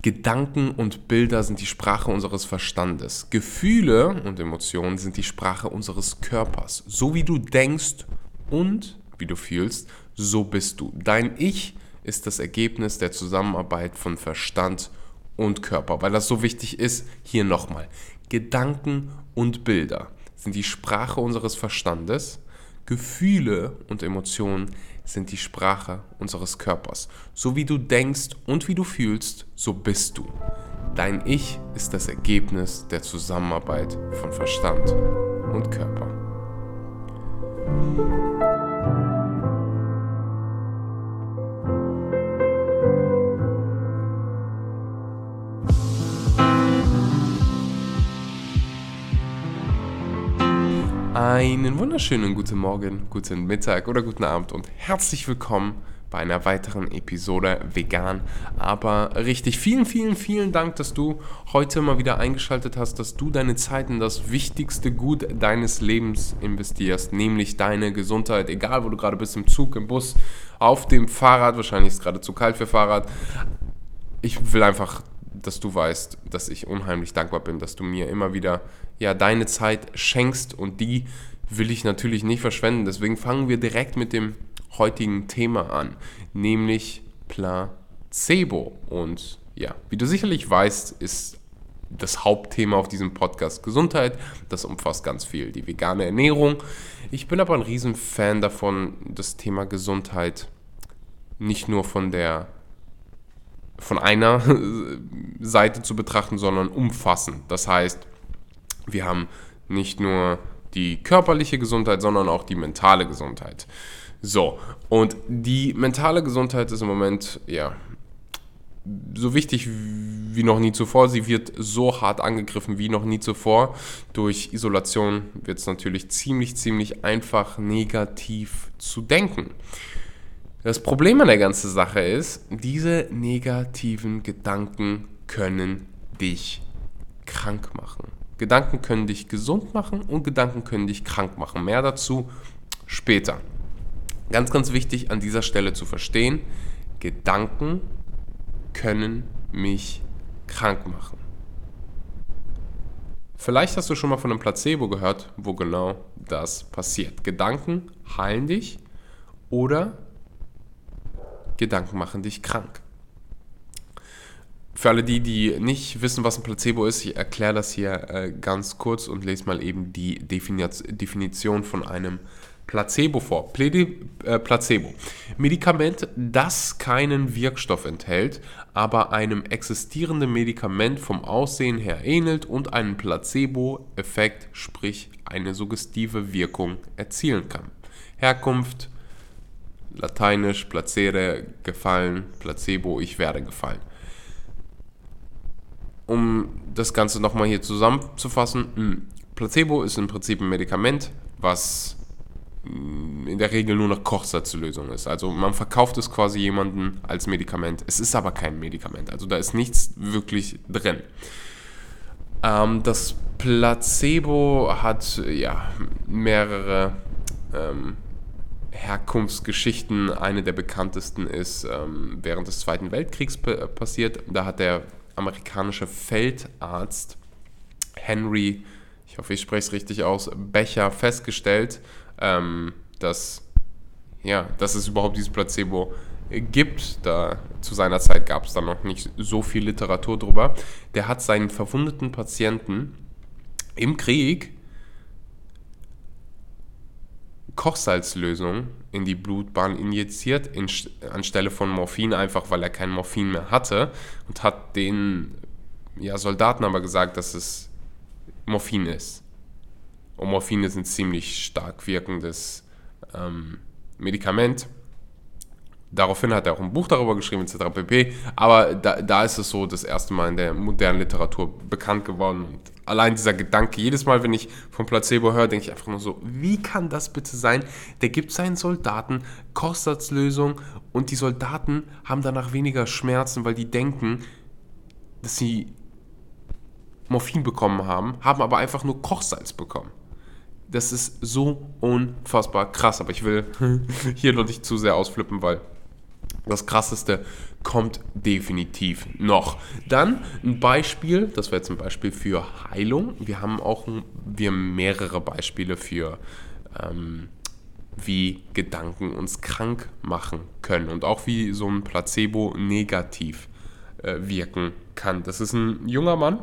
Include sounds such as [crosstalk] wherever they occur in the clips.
Gedanken und Bilder sind die Sprache unseres Verstandes. Gefühle und Emotionen sind die Sprache unseres Körpers. So wie du denkst und wie du fühlst, so bist du. Dein Ich ist das Ergebnis der Zusammenarbeit von Verstand und Körper. Weil das so wichtig ist, hier nochmal. Gedanken und Bilder sind die Sprache unseres Verstandes. Gefühle und Emotionen sind die Sprache unseres Körpers. So wie du denkst und wie du fühlst, so bist du. Dein Ich ist das Ergebnis der Zusammenarbeit von Verstand und Körper. Einen wunderschönen guten Morgen, guten Mittag oder guten Abend und herzlich willkommen bei einer weiteren Episode Vegan. Aber richtig, vielen, vielen, vielen Dank, dass du heute mal wieder eingeschaltet hast, dass du deine Zeit in das wichtigste Gut deines Lebens investierst, nämlich deine Gesundheit. Egal, wo du gerade bist, im Zug, im Bus, auf dem Fahrrad, wahrscheinlich ist es gerade zu kalt für Fahrrad. Ich will einfach dass du weißt, dass ich unheimlich dankbar bin, dass du mir immer wieder ja deine Zeit schenkst und die will ich natürlich nicht verschwenden. Deswegen fangen wir direkt mit dem heutigen Thema an, nämlich Placebo. Und ja, wie du sicherlich weißt, ist das Hauptthema auf diesem Podcast Gesundheit. Das umfasst ganz viel die vegane Ernährung. Ich bin aber ein Riesenfan davon, das Thema Gesundheit nicht nur von der von einer [laughs] Seite zu betrachten, sondern umfassend. Das heißt, wir haben nicht nur die körperliche Gesundheit, sondern auch die mentale Gesundheit. So, und die mentale Gesundheit ist im Moment, ja, so wichtig wie noch nie zuvor. Sie wird so hart angegriffen wie noch nie zuvor. Durch Isolation wird es natürlich ziemlich, ziemlich einfach negativ zu denken. Das Problem an der ganzen Sache ist, diese negativen Gedanken können dich krank machen. Gedanken können dich gesund machen und Gedanken können dich krank machen. Mehr dazu später. Ganz, ganz wichtig an dieser Stelle zu verstehen, Gedanken können mich krank machen. Vielleicht hast du schon mal von einem Placebo gehört, wo genau das passiert. Gedanken heilen dich oder Gedanken machen dich krank. Für alle die, die nicht wissen, was ein Placebo ist, ich erkläre das hier äh, ganz kurz und lese mal eben die Definition von einem Placebo vor. Äh, Placebo. Medikament, das keinen Wirkstoff enthält, aber einem existierenden Medikament vom Aussehen her ähnelt und einen Placebo-Effekt, sprich eine suggestive Wirkung erzielen kann. Herkunft, Lateinisch placere, gefallen, placebo, ich werde gefallen. Um das Ganze nochmal hier zusammenzufassen, hm, Placebo ist im Prinzip ein Medikament, was hm, in der Regel nur eine Kochsatzlösung ist. Also man verkauft es quasi jemandem als Medikament. Es ist aber kein Medikament. Also da ist nichts wirklich drin. Ähm, das Placebo hat ja mehrere ähm, Herkunftsgeschichten. Eine der bekanntesten ist ähm, während des Zweiten Weltkriegs passiert. Da hat der amerikanische Feldarzt Henry, ich hoffe, ich spreche es richtig aus, Becher festgestellt, ähm, dass, ja, dass es überhaupt dieses Placebo gibt. Da, zu seiner Zeit gab es da noch nicht so viel Literatur drüber. Der hat seinen verwundeten Patienten im Krieg Kochsalzlösung in die Blutbahn injiziert, in, anstelle von Morphin, einfach weil er kein Morphin mehr hatte und hat den ja, Soldaten aber gesagt, dass es Morphin ist. Und Morphin ist ein ziemlich stark wirkendes ähm, Medikament. Daraufhin hat er auch ein Buch darüber geschrieben, etc. pp. Aber da, da ist es so das erste Mal in der modernen Literatur bekannt geworden. Und allein dieser Gedanke, jedes Mal, wenn ich von Placebo höre, denke ich einfach nur so, wie kann das bitte sein? Der gibt seinen Soldaten Kochsatzlösung und die Soldaten haben danach weniger Schmerzen, weil die denken, dass sie Morphin bekommen haben, haben aber einfach nur Kochsalz bekommen. Das ist so unfassbar krass, aber ich will [laughs] hier noch nicht zu sehr ausflippen, weil Das krasseste kommt definitiv noch. Dann ein Beispiel, das wäre jetzt ein Beispiel für Heilung. Wir haben auch wir haben mehrere Beispiele für ähm, wie Gedanken uns krank machen können und auch wie so ein Placebo negativ äh, wirken kann. Das ist ein junger Mann,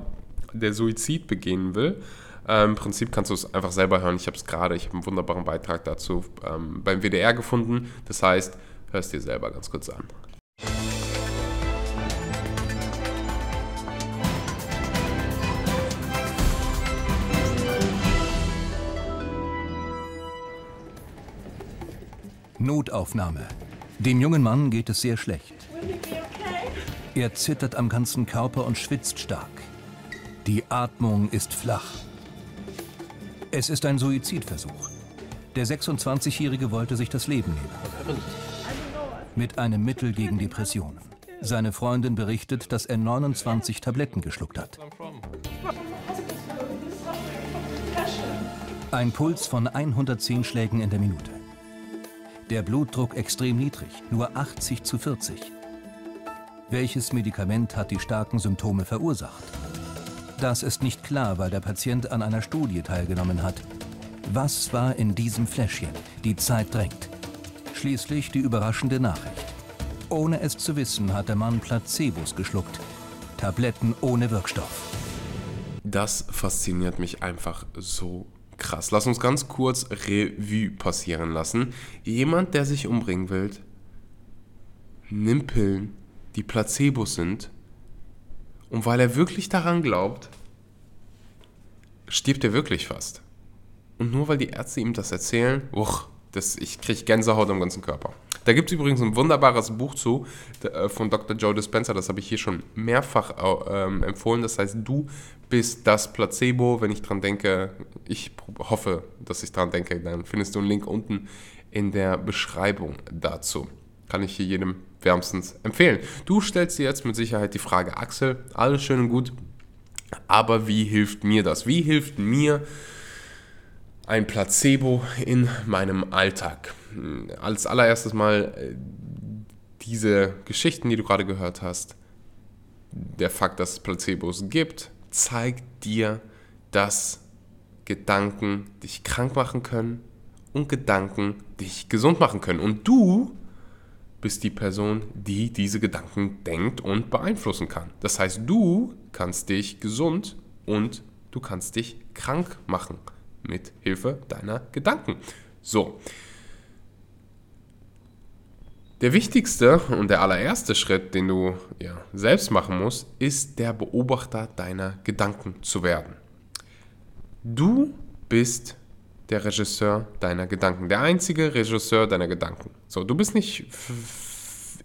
der Suizid begehen will. Äh, Im Prinzip kannst du es einfach selber hören. Ich habe es gerade, ich habe einen wunderbaren Beitrag dazu ähm, beim WDR gefunden. Das heißt, hör es dir selber ganz kurz an. Notaufnahme. Dem jungen Mann geht es sehr schlecht. Er zittert am ganzen Körper und schwitzt stark. Die Atmung ist flach. Es ist ein Suizidversuch. Der 26-Jährige wollte sich das Leben nehmen. Mit einem Mittel gegen Depressionen. Seine Freundin berichtet, dass er 29 Tabletten geschluckt hat. Ein Puls von 110 Schlägen in der Minute. Der Blutdruck extrem niedrig, nur 80 zu 40. Welches Medikament hat die starken Symptome verursacht? Das ist nicht klar, weil der Patient an einer Studie teilgenommen hat. Was war in diesem Fläschchen? Die Zeit drängt. Schließlich die überraschende Nachricht. Ohne es zu wissen, hat der Mann Placebos geschluckt. Tabletten ohne Wirkstoff. Das fasziniert mich einfach so krass. Lass uns ganz kurz Revue passieren lassen. Jemand, der sich umbringen will, nimmt Pillen, die Placebos sind, und weil er wirklich daran glaubt, stirbt er wirklich fast. Und nur weil die Ärzte ihm das erzählen, uch, das, ich kriege Gänsehaut am ganzen Körper. Da gibt es übrigens ein wunderbares Buch zu äh, von Dr. Joe Dispenza, das habe ich hier schon mehrfach ähm, empfohlen. Das heißt, du bist das Placebo. Wenn ich dran denke, ich hoffe, dass ich dran denke, dann findest du einen Link unten in der Beschreibung dazu. Kann ich hier jedem wärmstens empfehlen. Du stellst dir jetzt mit Sicherheit die Frage, Axel, alles schön und gut, aber wie hilft mir das? Wie hilft mir ein Placebo in meinem Alltag. Als allererstes mal äh, diese Geschichten, die du gerade gehört hast, der Fakt, dass es Placebos gibt, zeigt dir, dass Gedanken dich krank machen können und Gedanken dich gesund machen können. Und du bist die Person, die diese Gedanken denkt und beeinflussen kann. Das heißt, du kannst dich gesund und du kannst dich krank machen mit Hilfe deiner Gedanken. So. Der wichtigste und der allererste Schritt, den du ja, selbst machen musst, ist der Beobachter deiner Gedanken zu werden. Du bist der Regisseur deiner Gedanken, der einzige Regisseur deiner Gedanken. So, du bist nicht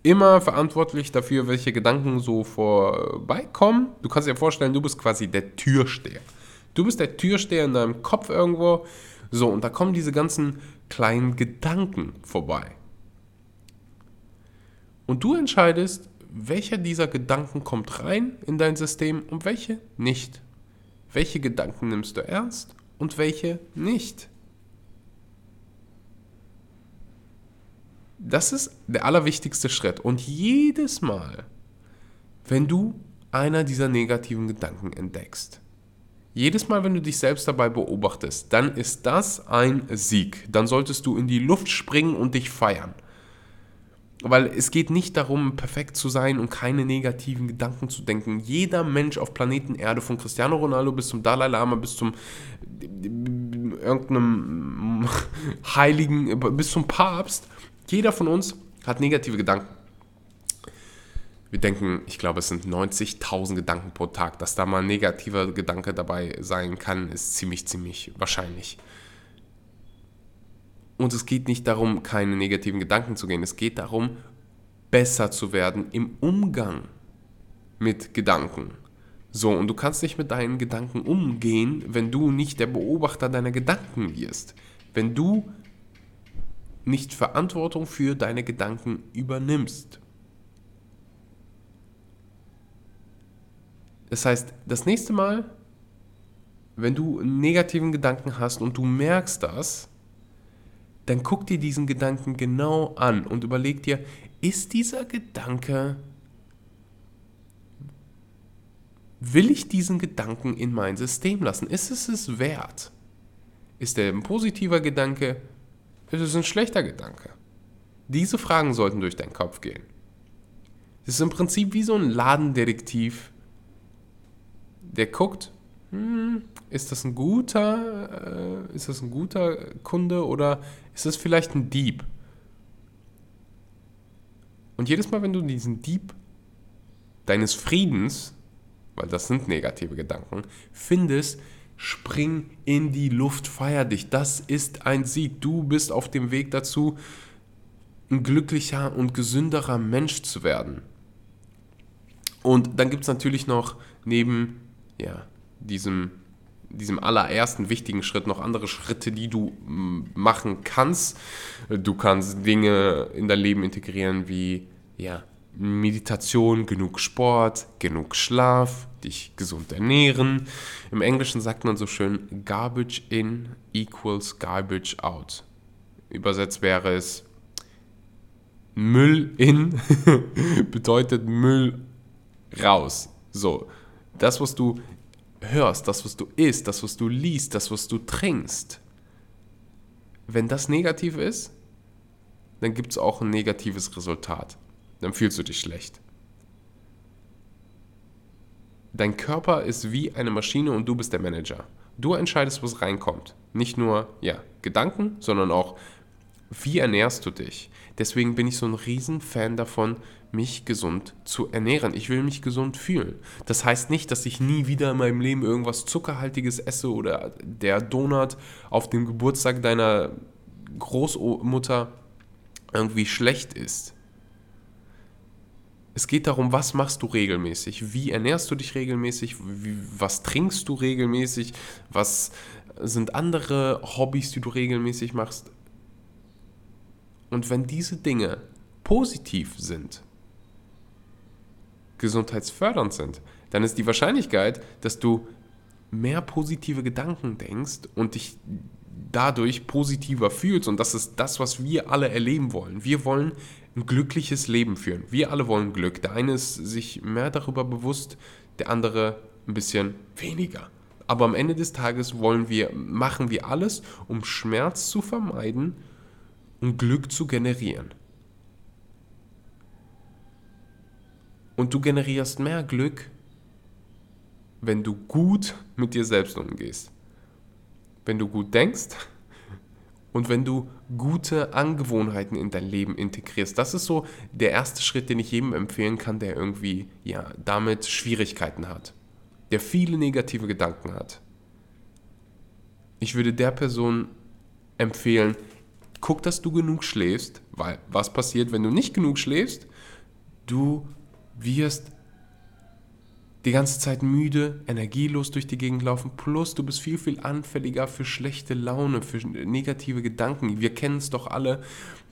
immer verantwortlich dafür, welche Gedanken so vorbeikommen. Du kannst dir vorstellen, du bist quasi der Türsteher. Du bist der Türsteher in deinem Kopf irgendwo. So, und da kommen diese ganzen kleinen Gedanken vorbei. Und du entscheidest, welcher dieser Gedanken kommt rein in dein System und welche nicht. Welche Gedanken nimmst du ernst und welche nicht. Das ist der allerwichtigste Schritt. Und jedes Mal, wenn du einer dieser negativen Gedanken entdeckst, jedes Mal, wenn du dich selbst dabei beobachtest, dann ist das ein Sieg. Dann solltest du in die Luft springen und dich feiern. Weil es geht nicht darum, perfekt zu sein und keine negativen Gedanken zu denken. Jeder Mensch auf Planeten Erde, von Cristiano Ronaldo bis zum Dalai Lama, bis zum irgendeinem Heiligen, bis zum Papst, jeder von uns hat negative Gedanken. Wir denken, ich glaube, es sind 90.000 Gedanken pro Tag. Dass da mal ein negativer Gedanke dabei sein kann, ist ziemlich, ziemlich wahrscheinlich. Und es geht nicht darum, keine negativen Gedanken zu gehen. Es geht darum, besser zu werden im Umgang mit Gedanken. So, und du kannst nicht mit deinen Gedanken umgehen, wenn du nicht der Beobachter deiner Gedanken wirst. Wenn du nicht Verantwortung für deine Gedanken übernimmst. Das heißt, das nächste Mal, wenn du einen negativen Gedanken hast und du merkst das, dann guck dir diesen Gedanken genau an und überleg dir, ist dieser Gedanke, will ich diesen Gedanken in mein System lassen? Ist es es wert? Ist er ein positiver Gedanke? Ist es ein schlechter Gedanke? Diese Fragen sollten durch deinen Kopf gehen. Das ist im Prinzip wie so ein Ladendetektiv, der guckt, hm, ist das ein guter, äh, ist das ein guter Kunde oder ist das vielleicht ein Dieb? Und jedes Mal, wenn du diesen Dieb deines Friedens, weil das sind negative Gedanken, findest, spring in die Luft, feier dich. Das ist ein Sieg. Du bist auf dem Weg dazu, ein glücklicher und gesünderer Mensch zu werden. Und dann gibt es natürlich noch neben ja, diesem, diesem allerersten wichtigen Schritt noch andere Schritte, die du machen kannst. Du kannst Dinge in dein Leben integrieren wie ja, Meditation, genug Sport, genug Schlaf, dich gesund ernähren. Im Englischen sagt man so schön, garbage in equals garbage out. Übersetzt wäre es, Müll in [laughs] bedeutet Müll raus. So, das, was du hörst, das, was du isst, das, was du liest, das, was du trinkst, wenn das negativ ist, dann gibt es auch ein negatives Resultat. Dann fühlst du dich schlecht. Dein Körper ist wie eine Maschine und du bist der Manager. Du entscheidest, was reinkommt. Nicht nur ja, Gedanken, sondern auch, wie ernährst du dich. Deswegen bin ich so ein Riesenfan davon, mich gesund zu ernähren. Ich will mich gesund fühlen. Das heißt nicht, dass ich nie wieder in meinem Leben irgendwas Zuckerhaltiges esse oder der Donut auf dem Geburtstag deiner Großmutter irgendwie schlecht ist. Es geht darum, was machst du regelmäßig? Wie ernährst du dich regelmäßig? Wie, was trinkst du regelmäßig? Was sind andere Hobbys, die du regelmäßig machst? Und wenn diese Dinge positiv sind, gesundheitsfördernd sind, dann ist die Wahrscheinlichkeit, dass du mehr positive Gedanken denkst und dich dadurch positiver fühlst. Und das ist das, was wir alle erleben wollen. Wir wollen ein glückliches Leben führen. Wir alle wollen Glück. Der eine ist sich mehr darüber bewusst, der andere ein bisschen weniger. Aber am Ende des Tages wollen wir, machen wir alles, um Schmerz zu vermeiden und Glück zu generieren. Und du generierst mehr Glück, wenn du gut mit dir selbst umgehst. Wenn du gut denkst und wenn du gute Angewohnheiten in dein Leben integrierst. Das ist so der erste Schritt, den ich jedem empfehlen kann, der irgendwie ja, damit Schwierigkeiten hat, der viele negative Gedanken hat. Ich würde der Person empfehlen, guck, dass du genug schläfst, weil was passiert, wenn du nicht genug schläfst? Du wirst die ganze Zeit müde, energielos durch die Gegend laufen, plus du bist viel, viel anfälliger für schlechte Laune, für negative Gedanken. Wir kennen es doch alle,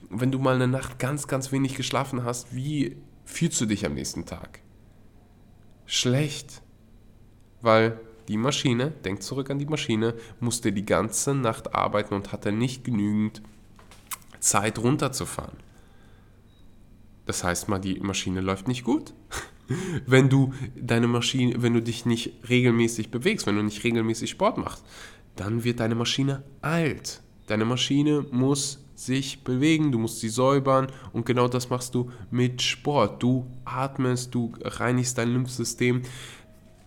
wenn du mal eine Nacht ganz, ganz wenig geschlafen hast, wie fühlst du dich am nächsten Tag? Schlecht, weil die Maschine, denk zurück an die Maschine, musste die ganze Nacht arbeiten und hatte nicht genügend Zeit runterzufahren. Das heißt mal, die Maschine läuft nicht gut. [laughs] wenn du deine Maschine, wenn du dich nicht regelmäßig bewegst, wenn du nicht regelmäßig Sport machst, dann wird deine Maschine alt. Deine Maschine muss sich bewegen, du musst sie säubern und genau das machst du mit Sport. Du atmest, du reinigst dein Lymphsystem.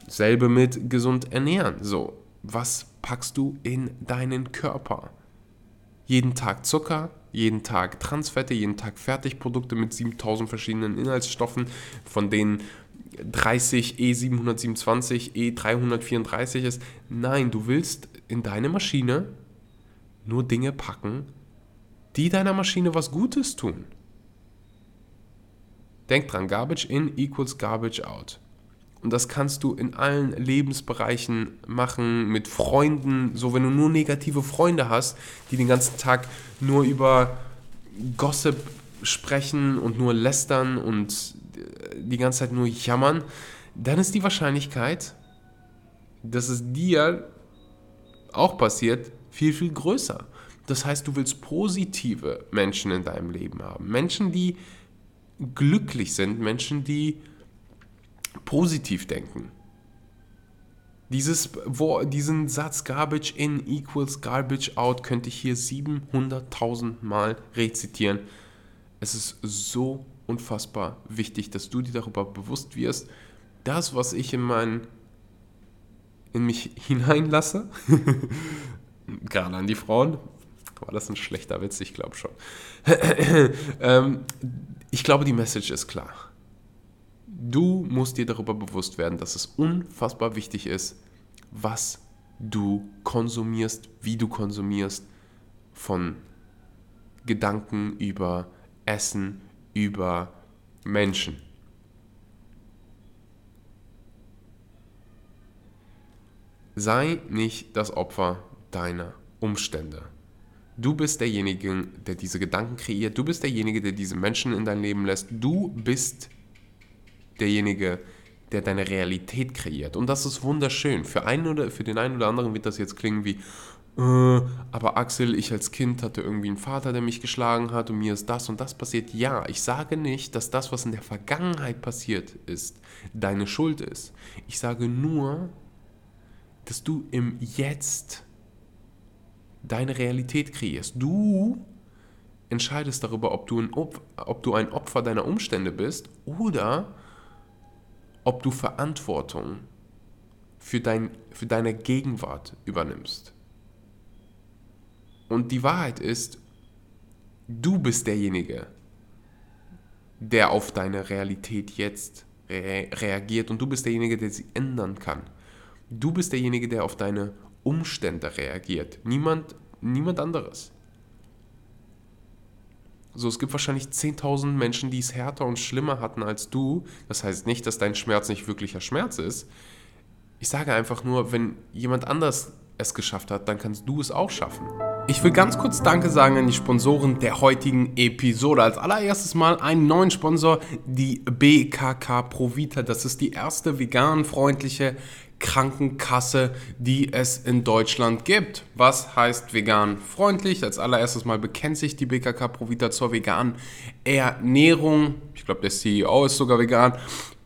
Selbe mit gesund ernähren. So, was packst du in deinen Körper? Jeden Tag Zucker, jeden Tag Transfette, jeden Tag Fertigprodukte mit 7000 verschiedenen Inhaltsstoffen, von denen 30 E727, E334 ist. Nein, du willst in deine Maschine nur Dinge packen, die deiner Maschine was Gutes tun. Denk dran, Garbage in equals Garbage out. Und das kannst du in allen Lebensbereichen machen, mit Freunden. So, wenn du nur negative Freunde hast, die den ganzen Tag nur über Gossip sprechen und nur lästern und die ganze Zeit nur jammern, dann ist die Wahrscheinlichkeit, dass es dir auch passiert, viel, viel größer. Das heißt, du willst positive Menschen in deinem Leben haben. Menschen, die glücklich sind, Menschen, die positiv denken. Dieses, wo, diesen Satz Garbage in equals Garbage out könnte ich hier 700.000 Mal rezitieren. Es ist so unfassbar wichtig, dass du dir darüber bewusst wirst, das, was ich in, mein, in mich [laughs] hineinlasse, [laughs] gerade an die Frauen, war das ein schlechter Witz, ich glaube schon. [clears throat] ähm, ich glaube, die Message ist klar. Du musst dir darüber bewusst werden, dass es unfassbar wichtig ist, was du konsumierst, wie du konsumierst, von Gedanken über Essen, über Menschen. Sei nicht das Opfer deiner Umstände. Du bist derjenige, der diese Gedanken kreiert. Du bist derjenige, der diese Menschen in dein Leben lässt. Du bist derjenige, der deine Realität kreiert. Und das ist wunderschön. Für, einen oder, für den einen oder anderen wird das jetzt klingen wie, äh, aber Axel, ich als Kind hatte irgendwie einen Vater, der mich geschlagen hat und mir ist das und das passiert. Ja, ich sage nicht, dass das, was in der Vergangenheit passiert ist, deine Schuld ist. Ich sage nur, dass du im Jetzt deine Realität kreierst. Du entscheidest darüber, ob du ein, Opfer, ob du ein Opfer deiner Umstände bist oder ob du Verantwortung für, dein, für deine Gegenwart übernimmst. Und die Wahrheit ist, du bist derjenige, der auf deine Realität jetzt re reagiert und du bist derjenige, der sie ändern kann. Du bist derjenige, der auf deine Umstände reagiert. Niemand, niemand anderes. So, es gibt wahrscheinlich 10.000 Menschen, die es härter und schlimmer hatten als du. Das heißt nicht, dass dein Schmerz nicht wirklicher Schmerz ist. Ich sage einfach nur, wenn jemand anders es geschafft hat, dann kannst du es auch schaffen. Ich will ganz kurz Danke sagen an die Sponsoren der heutigen Episode. Als allererstes mal einen neuen Sponsor, die BKK Provita. Das ist die erste vegan-freundliche Krankenkasse, die es in Deutschland gibt. Was heißt vegan freundlich? Als allererstes mal bekennt sich die BKK Provita zur veganen Ernährung. Ich glaube, der CEO ist sogar vegan.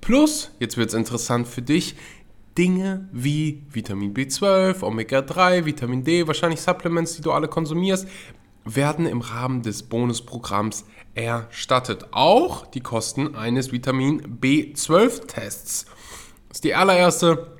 Plus, jetzt wird es interessant für dich, Dinge wie Vitamin B12, Omega-3, Vitamin D, wahrscheinlich Supplements, die du alle konsumierst, werden im Rahmen des Bonusprogramms erstattet. Auch die Kosten eines Vitamin B12-Tests. Das ist die allererste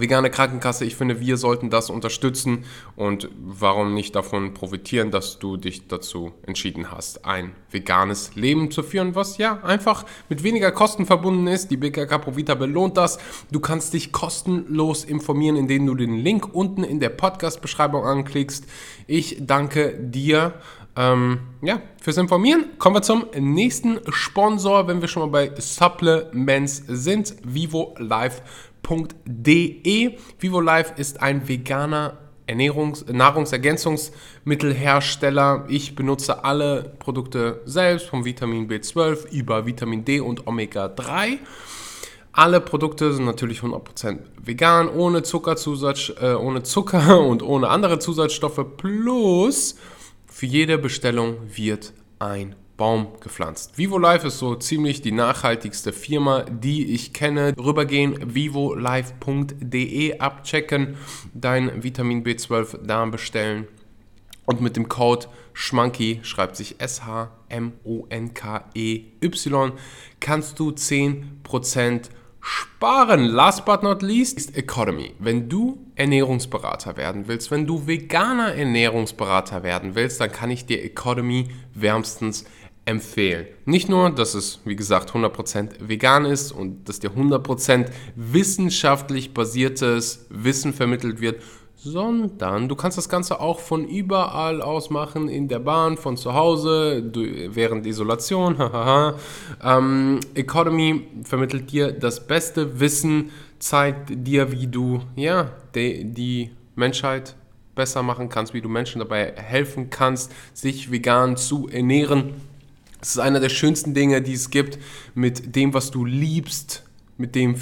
vegane Krankenkasse. Ich finde, wir sollten das unterstützen und warum nicht davon profitieren, dass du dich dazu entschieden hast, ein veganes Leben zu führen, was ja einfach mit weniger Kosten verbunden ist. Die BKK Provita belohnt das. Du kannst dich kostenlos informieren, indem du den Link unten in der Podcast-Beschreibung anklickst. Ich danke dir. Ähm, ja, fürs Informieren. Kommen wir zum nächsten Sponsor, wenn wir schon mal bei Supplements sind. Vivo Life vivolife.de. VivoLife ist ein veganer Ernährungs Nahrungsergänzungsmittelhersteller. Ich benutze alle Produkte selbst, vom Vitamin B12 über Vitamin D und Omega-3. Alle Produkte sind natürlich 100% vegan, ohne Zuckerzusatz, äh, ohne Zucker [laughs] und ohne andere Zusatzstoffe. Plus für jede Bestellung wird ein Baum gepflanzt. VivoLife ist so ziemlich die nachhaltigste Firma, die ich kenne. Rübergehen, vivolife.de abchecken, dein Vitamin B12 da bestellen und mit dem Code SCHMANKY, schreibt sich S-H-M-O-N-K-E-Y, kannst du 10% sparen. Last but not least ist Economy. Wenn du Ernährungsberater werden willst, wenn du veganer Ernährungsberater werden willst, dann kann ich dir Economy wärmstens empfehlen empfehlen. Nicht nur, dass es, wie gesagt, 100% vegan ist und dass dir 100% wissenschaftlich basiertes Wissen vermittelt wird, sondern du kannst das Ganze auch von überall aus machen, in der Bahn, von zu Hause, während Isolation. [laughs] ähm, Economy vermittelt dir das beste Wissen, zeigt dir, wie du ja, die, die Menschheit besser machen kannst, wie du Menschen dabei helfen kannst, sich vegan zu ernähren. Es ist einer der schönsten Dinge, die es gibt, mit dem, was du liebst, mit dem,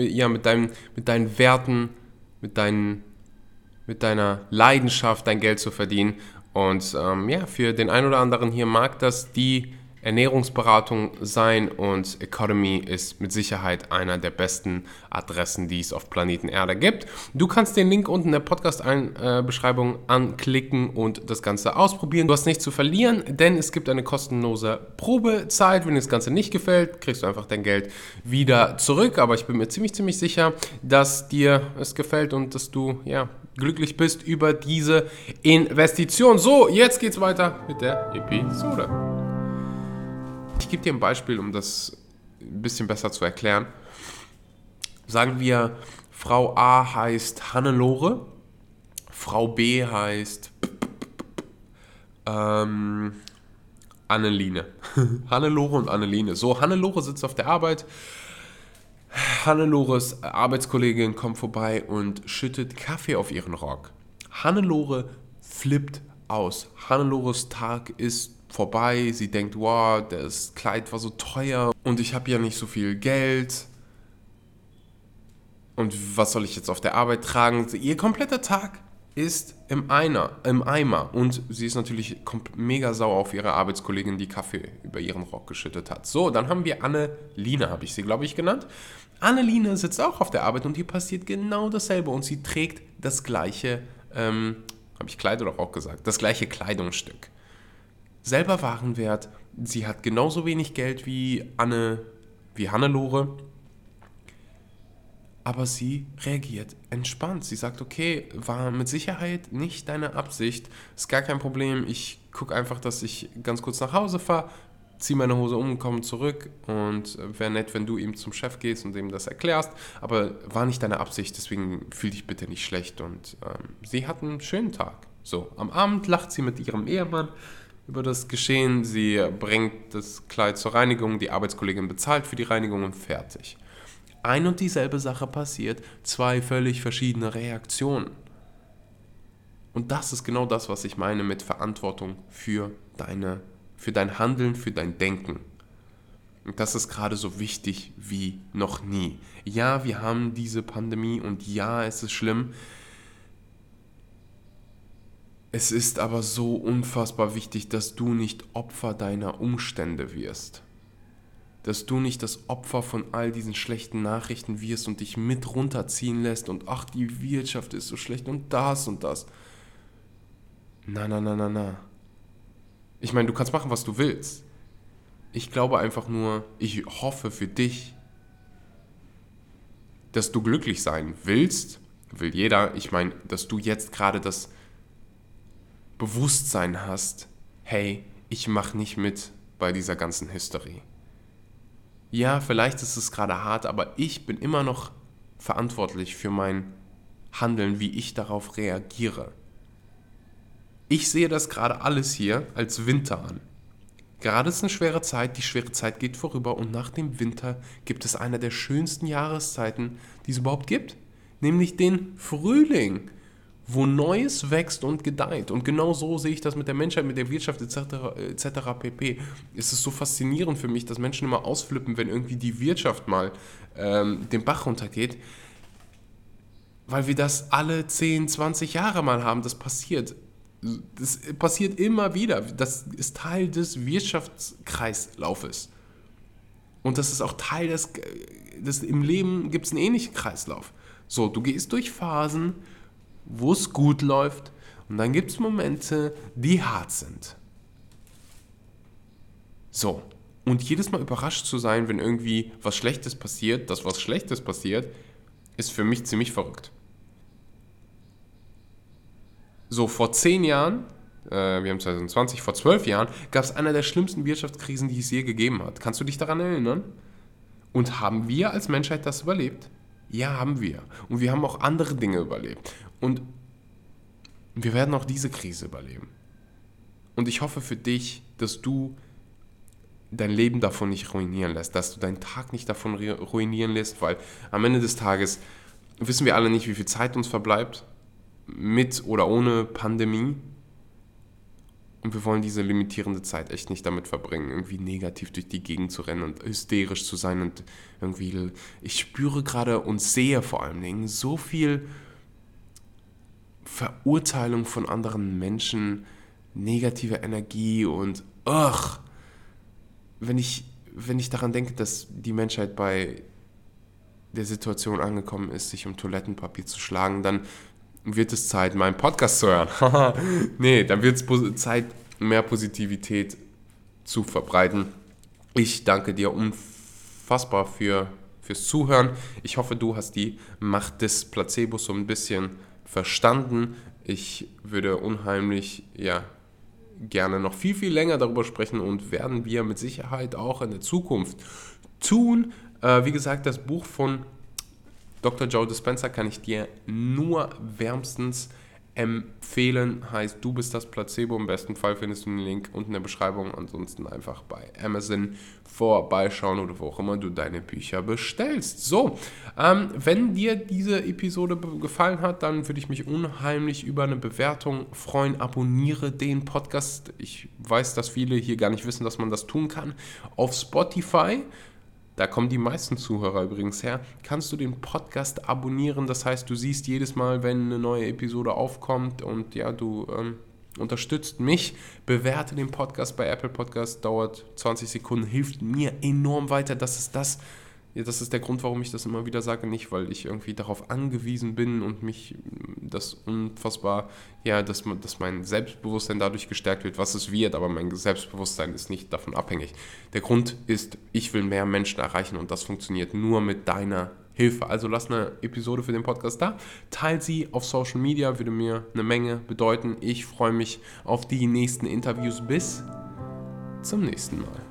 ja, mit deinen, mit deinen Werten, mit deinen, mit deiner Leidenschaft dein Geld zu verdienen. Und ähm, ja, für den einen oder anderen hier mag das die Ernährungsberatung sein und Economy ist mit Sicherheit einer der besten Adressen, die es auf Planeten Erde gibt. Du kannst den Link unten in der Podcast-Beschreibung anklicken und das Ganze ausprobieren. Du hast nichts zu verlieren, denn es gibt eine kostenlose Probezeit. Wenn dir das Ganze nicht gefällt, kriegst du einfach dein Geld wieder zurück. Aber ich bin mir ziemlich, ziemlich sicher, dass dir es gefällt und dass du ja glücklich bist über diese Investition. So, jetzt geht's weiter mit der Episode. Ich gebe dir ein Beispiel, um das ein bisschen besser zu erklären. Sagen wir, Frau A heißt Hannelore, Frau B heißt ähm, Anneline. [laughs] Hannelore und Anneline. So, Hannelore sitzt auf der Arbeit. Hannelores Arbeitskollegin kommt vorbei und schüttet Kaffee auf ihren Rock. Hannelore flippt aus. Hannelores Tag ist vorbei. Sie denkt, wow, das Kleid war so teuer und ich habe ja nicht so viel Geld. Und was soll ich jetzt auf der Arbeit tragen? Ihr kompletter Tag ist im, Einer, im Eimer. Und sie ist natürlich mega sauer auf ihre Arbeitskollegin, die Kaffee über ihren Rock geschüttet hat. So, dann haben wir Anneline, habe ich sie, glaube ich, genannt. Anneline sitzt auch auf der Arbeit und hier passiert genau dasselbe. Und sie trägt das gleiche, ähm, habe ich Kleid oder auch gesagt, das gleiche Kleidungsstück selber Warenwert. Sie hat genauso wenig Geld wie Anne, wie Hannelore. Aber sie reagiert entspannt. Sie sagt, okay, war mit Sicherheit nicht deine Absicht. Ist gar kein Problem. Ich gucke einfach, dass ich ganz kurz nach Hause fahre, ziehe meine Hose um komme zurück. Und wäre nett, wenn du ihm zum Chef gehst und ihm das erklärst. Aber war nicht deine Absicht, deswegen fühl dich bitte nicht schlecht. Und ähm, sie hat einen schönen Tag. So, am Abend lacht sie mit ihrem Ehemann über das Geschehen. Sie bringt das Kleid zur Reinigung, die Arbeitskollegin bezahlt für die Reinigung und fertig. Ein und dieselbe Sache passiert, zwei völlig verschiedene Reaktionen. Und das ist genau das, was ich meine mit Verantwortung für, deine, für dein Handeln, für dein Denken. Und das ist gerade so wichtig wie noch nie. Ja, wir haben diese Pandemie und ja, es ist schlimm. Es ist aber so unfassbar wichtig, dass du nicht Opfer deiner Umstände wirst. Dass du nicht das Opfer von all diesen schlechten Nachrichten wirst und dich mit runterziehen lässt und ach, die Wirtschaft ist so schlecht und das und das. Na, na, na, na, na. Ich meine, du kannst machen, was du willst. Ich glaube einfach nur, ich hoffe für dich, dass du glücklich sein willst. Will jeder. Ich meine, dass du jetzt gerade das Bewusstsein hast, hey, ich mache nicht mit bei dieser ganzen Hysterie. Ja, vielleicht ist es gerade hart, aber ich bin immer noch verantwortlich für mein Handeln, wie ich darauf reagiere. Ich sehe das gerade alles hier als Winter an. Gerade ist eine schwere Zeit, die schwere Zeit geht vorüber und nach dem Winter gibt es eine der schönsten Jahreszeiten, die es überhaupt gibt, nämlich den Frühling wo Neues wächst und gedeiht. Und genau so sehe ich das mit der Menschheit, mit der Wirtschaft etc. etc. pp. Es ist so faszinierend für mich, dass Menschen immer ausflippen, wenn irgendwie die Wirtschaft mal ähm, den Bach runtergeht, weil wir das alle 10, 20 Jahre mal haben. Das passiert. Das passiert immer wieder. Das ist Teil des Wirtschaftskreislaufes. Und das ist auch Teil des, des im Leben gibt es einen ähnlichen Kreislauf. So, du gehst durch Phasen, wo es gut läuft und dann gibt es Momente, die hart sind. So, und jedes Mal überrascht zu sein, wenn irgendwie was Schlechtes passiert, dass was Schlechtes passiert, ist für mich ziemlich verrückt. So, vor zehn Jahren, äh, wir haben 2020, vor zwölf Jahren, gab es eine der schlimmsten Wirtschaftskrisen, die es je gegeben hat. Kannst du dich daran erinnern? Und haben wir als Menschheit das überlebt? Ja, haben wir. Und wir haben auch andere Dinge überlebt. Und wir werden auch diese Krise überleben. Und ich hoffe für dich, dass du dein Leben davon nicht ruinieren lässt, dass du deinen Tag nicht davon ruinieren lässt, weil am Ende des Tages wissen wir alle nicht, wie viel Zeit uns verbleibt, mit oder ohne Pandemie. Und wir wollen diese limitierende Zeit echt nicht damit verbringen, irgendwie negativ durch die Gegend zu rennen und hysterisch zu sein. Und irgendwie, ich spüre gerade und sehe vor allen Dingen so viel Verurteilung von anderen Menschen, negative Energie und ugh, wenn ich, wenn ich daran denke, dass die Menschheit bei der Situation angekommen ist, sich um Toilettenpapier zu schlagen, dann wird es Zeit, meinen Podcast zu hören. [laughs] nee, dann wird es Zeit, mehr Positivität zu verbreiten. Ich danke dir unfassbar für, fürs Zuhören. Ich hoffe, du hast die Macht des Placebos so ein bisschen verstanden. Ich würde unheimlich, ja, gerne noch viel, viel länger darüber sprechen und werden wir mit Sicherheit auch in der Zukunft tun. Äh, wie gesagt, das Buch von Dr. Joe Dispenza kann ich dir nur wärmstens empfehlen. Heißt, du bist das Placebo. Im besten Fall findest du den Link unten in der Beschreibung. Ansonsten einfach bei Amazon vorbeischauen oder wo auch immer du deine Bücher bestellst. So, ähm, wenn dir diese Episode gefallen hat, dann würde ich mich unheimlich über eine Bewertung freuen. Abonniere den Podcast. Ich weiß, dass viele hier gar nicht wissen, dass man das tun kann. Auf Spotify da kommen die meisten Zuhörer übrigens her, kannst du den Podcast abonnieren. Das heißt, du siehst jedes Mal, wenn eine neue Episode aufkommt und ja, du ähm, unterstützt mich. Bewerte den Podcast bei Apple Podcast, dauert 20 Sekunden, hilft mir enorm weiter. Das ist das, das ist der Grund, warum ich das immer wieder sage, nicht weil ich irgendwie darauf angewiesen bin und mich das unfassbar, ja, dass, dass mein Selbstbewusstsein dadurch gestärkt wird, was es wird, aber mein Selbstbewusstsein ist nicht davon abhängig. Der Grund ist, ich will mehr Menschen erreichen und das funktioniert nur mit deiner Hilfe. Also lass eine Episode für den Podcast da, teil sie auf Social Media, würde mir eine Menge bedeuten. Ich freue mich auf die nächsten Interviews. Bis zum nächsten Mal.